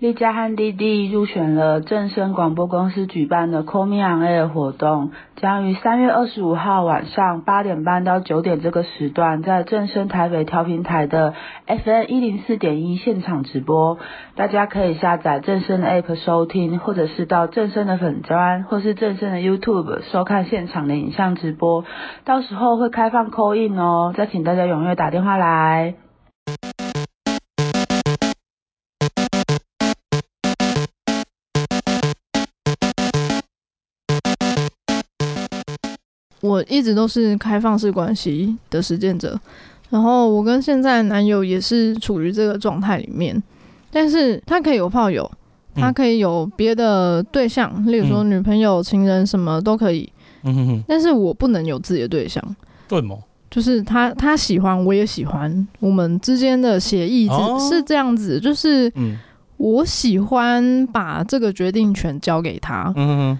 栗嘉和弟弟入选了正声广播公司举办的 Call Me On Air 活动，将于三月二十五号晚上八点半到九点这个时段，在正声台北调频台的 FM 一零四点一现场直播。大家可以下载正声的 App 收听，或者是到正声的粉专，或是正声的 YouTube 收看现场的影像直播。到时候会开放 Call In 哦，再请大家踊跃打电话来。我一直都是开放式关系的实践者，然后我跟现在男友也是处于这个状态里面，但是他可以有炮友，他可以有别的对象，嗯、例如说女朋友、情人什么都可以，嗯哼哼，但是我不能有自己的对象，对吗？就是他他喜欢，我也喜欢，我们之间的协议是是这样子，哦、就是我喜欢把这个决定权交给他，嗯哼哼。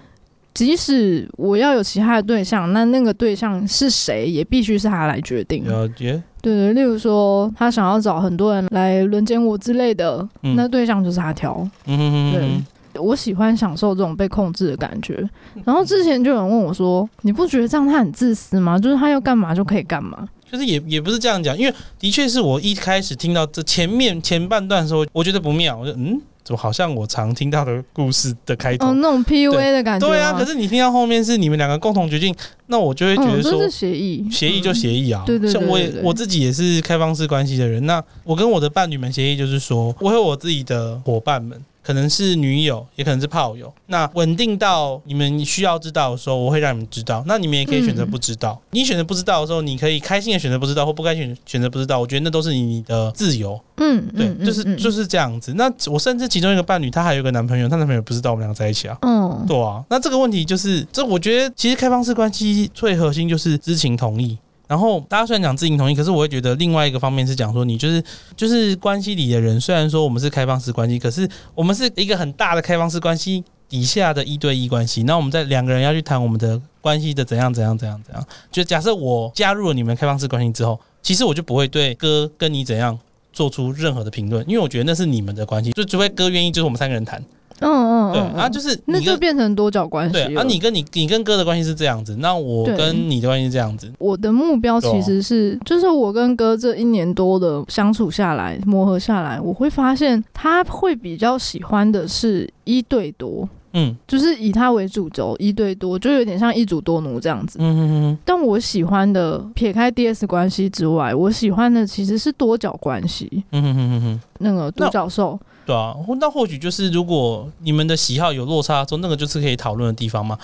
即使我要有其他的对象，那那个对象是谁，也必须是他来决定。了解。对对，例如说他想要找很多人来轮奸我之类的，嗯、那对象就是他挑。嗯哼哼哼。对，我喜欢享受这种被控制的感觉。然后之前就有人问我说：“你不觉得这样他很自私吗？就是他要干嘛就可以干嘛？”就是也也不是这样讲，因为的确是我一开始听到这前面前半段的时候，我觉得不妙。我说嗯。就好像我常听到的故事的开头，哦，那种 PUA 的感觉。对啊，可是你听到后面是你们两个共同决定，那我就会觉得说，协议，协议就协议啊。对对对，像我也我自己也是开放式关系的人，那我跟我的伴侣们协议就是说，我有我自己的伙伴们。可能是女友，也可能是炮友。那稳定到你们需要知道的时候，我会让你们知道。那你们也可以选择不知道。嗯、你选择不知道的时候，你可以开心的选择不知道，或不开心选择不知道。我觉得那都是你的自由。嗯，对，就是就是这样子。那我甚至其中一个伴侣，她还有一个男朋友，她男朋友不知道我们两个在一起啊。嗯，对啊。那这个问题就是，这我觉得其实开放式关系最核心就是知情同意。然后大家虽然讲知行同意，可是我会觉得另外一个方面是讲说，你就是就是关系里的人，虽然说我们是开放式关系，可是我们是一个很大的开放式关系底下的一对一关系。那我们在两个人要去谈我们的关系的怎样怎样怎样怎样。就假设我加入了你们开放式关系之后，其实我就不会对哥跟你怎样做出任何的评论，因为我觉得那是你们的关系，就除非哥愿意，就是我们三个人谈。嗯嗯，对啊，就是那就变成多角关系。对啊，你跟你你跟哥的关系是这样子，那我跟你的关系是这样子。我的目标其实是，就是我跟哥这一年多的相处下来、磨合下来，我会发现他会比较喜欢的是一对多，嗯，就是以他为主轴，一对多，就有点像一主多奴这样子。嗯嗯嗯。但我喜欢的，撇开 DS 关系之外，我喜欢的其实是多角关系。嗯哼哼哼。那个独角兽。对啊，那或许就是如果你们的喜好有落差，说那个就是可以讨论的地方嘛。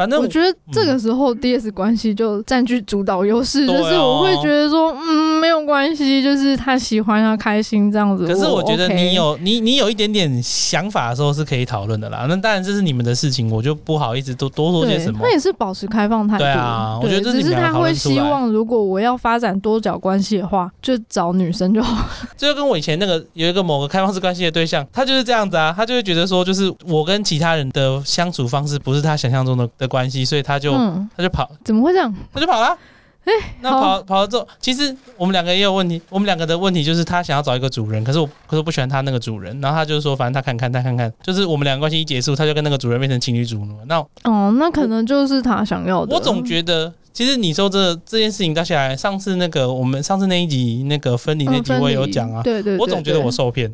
反正我，我觉得这个时候 DS 关系就占据主导优势，嗯、就是我会觉得说，嗯，没有关系，就是他喜欢他开心这样子。可是我觉得你有你你有一点点想法的时候是可以讨论的啦。那当然这是你们的事情，我就不好意思多多说些什么。他也是保持开放态度。对啊，我觉得只是他会希望，如果我要发展多角关系的话，就找女生就好。这就跟我以前那个有一个某个开放式关系的对象，他就是这样子啊，他就会觉得说，就是我跟其他人的相处方式不是他想象中的的关系，所以他就。嗯，他就跑，怎么会这样？他就跑了。哎、欸，那跑跑了之后，其实我们两个也有问题。我们两个的问题就是，他想要找一个主人，可是我可是我不喜欢他那个主人。然后他就是说，反正他看看，他看看，就是我们两个关系一结束，他就跟那个主人变成情侣主奴。那哦，那可能就是他想要的。我总觉得，其实你说这这件事情到现在，上次那个我们上次那一集那个分离那集我也有讲啊，对对，对，我总觉得我受骗。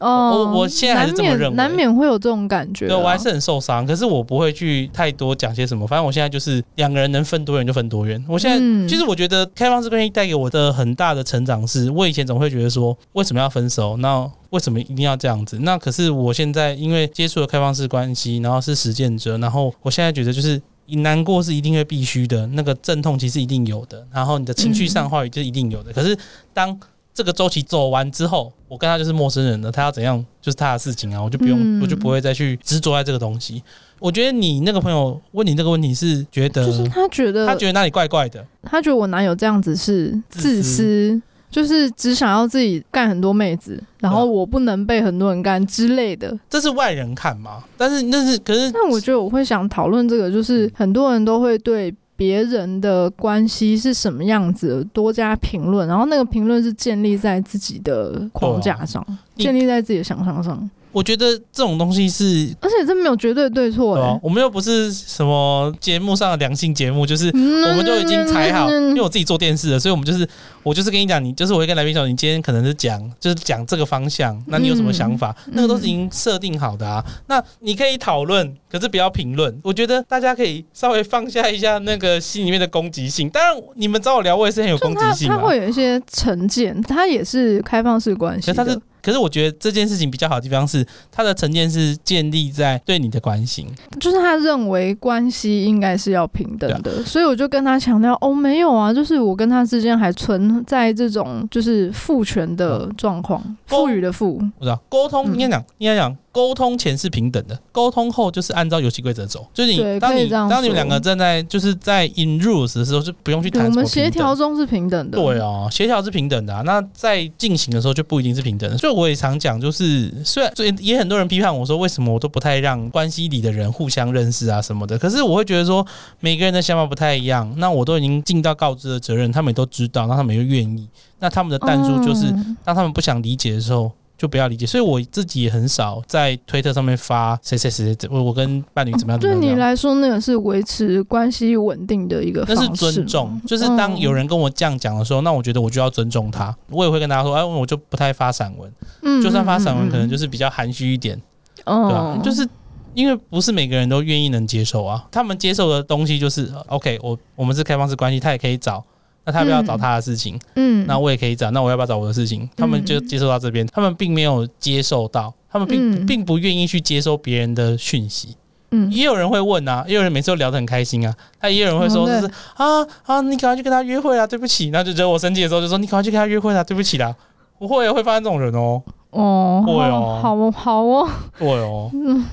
哦，我我现在还是这么认为，难免会有这种感觉。对，我还是很受伤，可是我不会去太多讲些什么。反正我现在就是两个人能分多远就分多远。我现在其实我觉得开放式关系带给我的很大的成长是，我以前总会觉得说，为什么要分手？那为什么一定要这样子？那可是我现在因为接触了开放式关系，然后是实践者，然后我现在觉得就是难过是一定会必须的，那个阵痛其实一定有的，然后你的情绪上话语就是一定有的。可是当这个周期走完之后，我跟他就是陌生人了。他要怎样就是他的事情啊，我就不用，嗯、我就不会再去执着在这个东西。我觉得你那个朋友问你这个问题是觉得，就是他觉得他觉得哪里怪怪的，他觉得我男友这样子是自私，自私就是只想要自己干很多妹子，然后我不能被很多人干之类的。这是外人看嘛？但是那是可是，那我觉得我会想讨论这个，就是很多人都会对。别人的关系是什么样子？多加评论，然后那个评论是建立在自己的框架上，建立在自己的想象上。我觉得这种东西是，而且这没有绝对对错、欸。我们又不是什么节目上的良性节目，就是我们就已经裁好，因为我自己做电视的，所以我们就是我就是跟你讲，你就是我会跟来宾说，你今天可能是讲就是讲这个方向，那你有什么想法？那个都是已经设定好的啊。那你可以讨论，可是不要评论。我觉得大家可以稍微放下一下那个心里面的攻击性。当然，你们找我聊，我也是很有攻击性的。他会有一些成见，他也是开放式关系的。可是我觉得这件事情比较好的地方是，他的成见是建立在对你的关心，就是他认为关系应该是要平等的，啊、所以我就跟他强调，哦，没有啊，就是我跟他之间还存在这种就是父权的状况，赋予的赋，我知道沟通应该讲，应该讲。沟通前是平等的，沟通后就是按照游戏规则走。就是你当你当你们两个正在就是在 in rules 的时候，就不用去谈。我们协调中是平等的。对哦，协调是平等的啊。那在进行的时候就不一定是平等的。所以我也常讲，就是虽然所以也很多人批判我说，为什么我都不太让关系里的人互相认识啊什么的。可是我会觉得说，每个人的想法不太一样。那我都已经尽到告知的责任，他们也都知道，那他们又愿意。那他们的但书就是，当他们不想理解的时候。就不要理解，所以我自己也很少在推特上面发谁谁谁，我我跟伴侣怎么样。对你来说，那个是维持关系稳定的一个方式。那是尊重，就是当有人跟我这样讲的时候，那我觉得我就要尊重他。我也会跟大家说，哎，我就不太发散文，嗯，就算发散文，可能就是比较含蓄一点，嗯，对吧？就是因为不是每个人都愿意能接受啊，他们接受的东西就是 OK，我我们是开放式关系，他也可以找。那他要不要找他的事情，嗯，那我也可以找。那我要不要找我的事情？他们就接受到这边，他们并没有接受到，他们并并不愿意去接收别人的讯息。嗯，也有人会问啊，也有人每次都聊得很开心啊。他也有人会说，就是啊啊，你赶快去跟他约会啊，对不起。那就觉得我生气的时候，就说你赶快去跟他约会啊，对不起啦。不会会发生这种人哦。哦，会哦，好哦，好哦，对哦，嗯。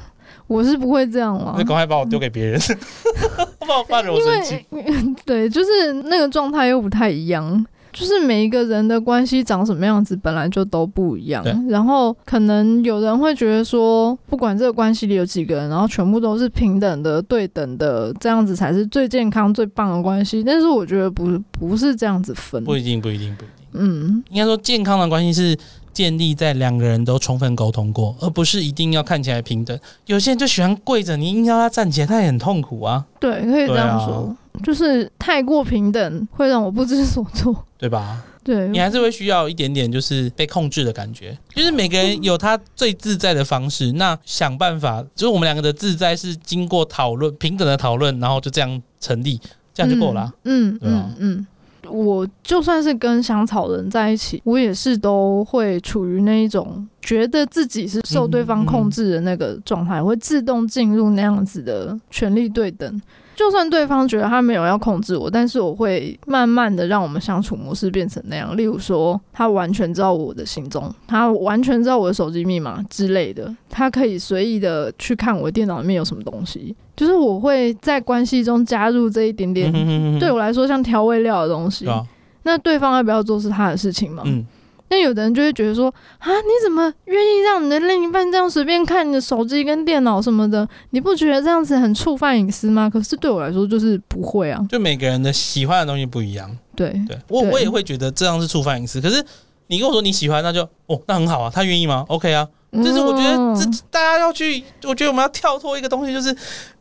我是不会这样了，你赶快把我丢给别人，把我放着我生气。对，就是那个状态又不太一样，就是每一个人的关系长什么样子本来就都不一样。然后可能有人会觉得说，不管这个关系里有几个人，然后全部都是平等的、对等的，这样子才是最健康、最棒的关系。但是我觉得不不是这样子分，不一定，不一定，不一定。嗯，应该说健康的关系是。建立在两个人都充分沟通过，而不是一定要看起来平等。有些人就喜欢跪着，你硬要他站起来，他也很痛苦啊。对，可以这样说，啊、就是太过平等会让我不知所措，对吧？对，你还是会需要一点点就是被控制的感觉。就是每个人有他最自在的方式，那想办法，就是我们两个的自在是经过讨论、平等的讨论，然后就这样成立，这样就够了、啊嗯。嗯，对吧？嗯。嗯我就算是跟香草人在一起，我也是都会处于那一种觉得自己是受对方控制的那个状态，会自动进入那样子的权力对等。就算对方觉得他没有要控制我，但是我会慢慢的让我们相处模式变成那样。例如说，他完全知道我的行踪，他完全知道我的手机密码之类的，他可以随意的去看我电脑里面有什么东西。就是我会在关系中加入这一点点，对我来说像调味料的东西。那对方要不要做是他的事情嘛？嗯。那有的人就会觉得说啊，你怎么愿意让你的另一半这样随便看你的手机跟电脑什么的？你不觉得这样子很触犯隐私吗？可是对我来说就是不会啊。就每个人的喜欢的东西不一样。对对，我我也会觉得这样是触犯隐私。可是你跟我说你喜欢，那就哦，那很好啊，他愿意吗？OK 啊。就是我觉得这大家要去，我觉得我们要跳脱一个东西，就是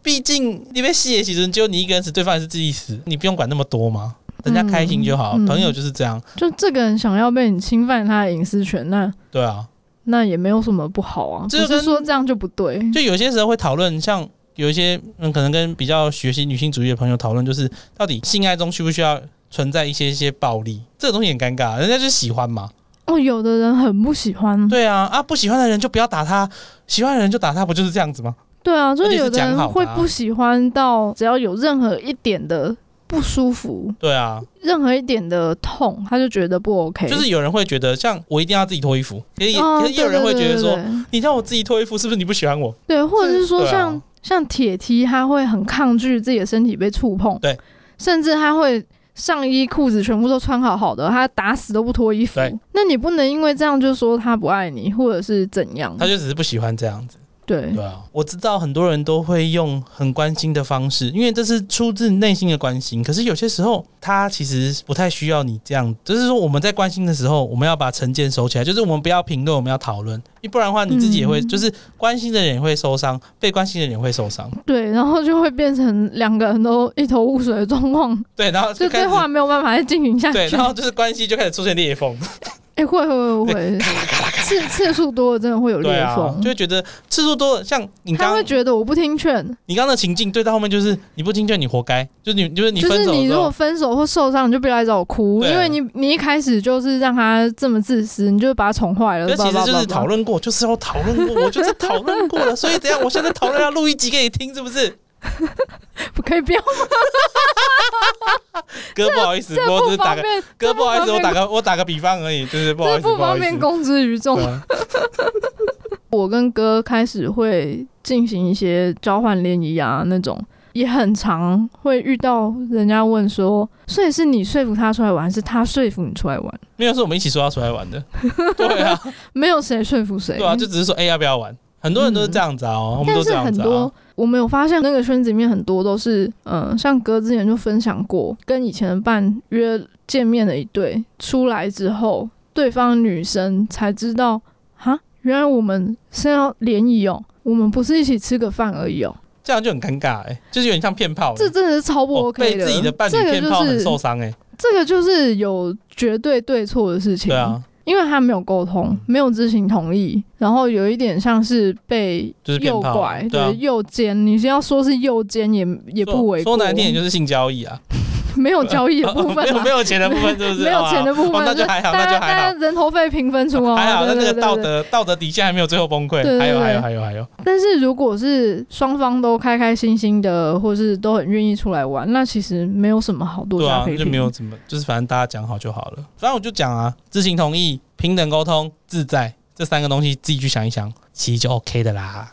毕竟你被吸引其实只有你一个人死，对方也是自己死，你不用管那么多嘛。人家开心就好，嗯嗯、朋友就是这样。就这个人想要被你侵犯他的隐私权，那对啊，那也没有什么不好啊。就是说这样就不对。就有些时候会讨论，像有一些嗯，可能跟比较学习女性主义的朋友讨论，就是到底性爱中需不需要存在一些一些暴力？这个东西很尴尬，人家就喜欢嘛。哦，有的人很不喜欢。对啊，啊，不喜欢的人就不要打他，喜欢的人就打他，不就是这样子吗？对啊，就是有的人会不喜欢到只要有任何一点的。不舒服，对啊，任何一点的痛，他就觉得不 OK。就是有人会觉得，像我一定要自己脱衣服，也也也有人会觉得说，你让我自己脱衣服，是不是你不喜欢我？对，或者是说像，像像铁梯他会很抗拒自己的身体被触碰，对，甚至他会上衣裤子全部都穿好好的，他打死都不脱衣服。那你不能因为这样就说他不爱你，或者是怎样？他就只是不喜欢这样子。对对啊，我知道很多人都会用很关心的方式，因为这是出自内心的关心。可是有些时候，他其实不太需要你这样。就是说，我们在关心的时候，我们要把成见收起来，就是我们不要评论，我们要讨论。不然的话，你自己也会，嗯、就是关心的人也会受伤，被关心的人也会受伤。对，然后就会变成两个人都一头雾水的状况。对，然后就对话没有办法再进行下去。对，然后就是关系就开始出现裂缝。哎、欸，会会会会，次次数多了真的会有裂缝，啊，就会觉得次数多了，像你刚刚会觉得我不听劝，你刚刚的情境对到后面就是你不听劝，你活该，就是你就是你分手，就是你如果分手或受伤，你就别来找我哭，因为你你一开始就是让他这么自私，你就把他宠坏了。这其实就是讨论过，就是要讨论过，我就是讨论过了，所以怎样？我现在讨论要录一集给你听，是不是？不可以不要吗？哥不好意思，我只是打个哥不好意思，我打个我打个比方而已，就是不好意思，不方便公之于众。我跟哥开始会进行一些交换联谊啊，那种也很常会遇到人家问说，所以是你说服他出来玩，还是他说服你出来玩？没有，是我们一起说要出来玩的。对啊，没有谁说服谁。对啊，就只是说，哎，要不要玩？很多人都是这样子啊，嗯、我们都这样子啊。我们有发现那个圈子里面很多都是，嗯，像哥之前就分享过，跟以前的伴约见面的一对出来之后，对方女生才知道，哈，原来我们是要联谊哦，我们不是一起吃个饭而已哦。这样就很尴尬哎、欸，就是有点像骗炮。这真的是超不 OK 的，被自己的伴侣骗炮很受伤哎、欸。这个就是有绝对对错的事情。对啊。因为他没有沟通，没有知情同意，然后有一点像是被诱拐，就是啊、对诱奸。你先要说是诱奸，也也不为过。说难听点就是性交易啊。没有 交易的部分，没 有没有钱的部分，是不是？没有钱的部分，那就还好，那就还好。人头费平分出哦，还好。那那个道德道德底线还没有最后崩溃，还有还有还有还有。但是如果是双方都开开心心的，或是都很愿意出来玩，那其实没有什么好多加可以。就没有怎么，就是反正大家讲好就好了。反正我就讲啊，知情同意、平等沟通、自在这三个东西，自己去想一想，其实就 OK 的啦。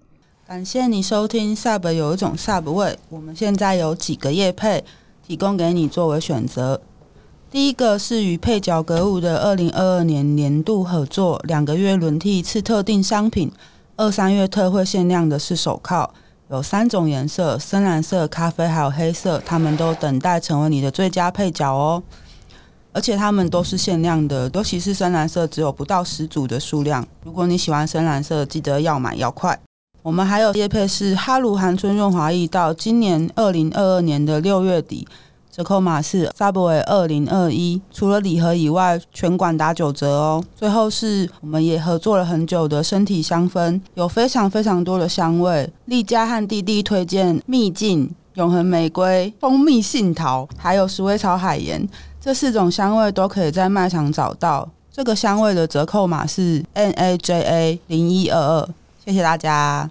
感谢你收听 Sub 有一种 Sub 味，我们现在有几个叶配提供给你作为选择。第一个是与配角格物的二零二二年年度合作，两个月轮替一次特定商品，二三月特惠限量的是手铐，有三种颜色：深蓝色、咖啡还有黑色，他们都等待成为你的最佳配角哦。而且他们都是限量的，尤其是深蓝色只有不到十组的数量。如果你喜欢深蓝色，记得要买要快。我们还有业配是哈鲁韩春润滑液，到今年二零二二年的六月底，折扣码是 Subway 二零二一，除了礼盒以外，全馆打九折哦。最后是我们也合作了很久的身体香氛，有非常非常多的香味，丽佳和弟弟推荐秘境、永恒玫瑰、蜂蜜杏桃，还有鼠尾草海盐，这四种香味都可以在卖场找到。这个香味的折扣码是 N A J A 零一二二。谢谢大家。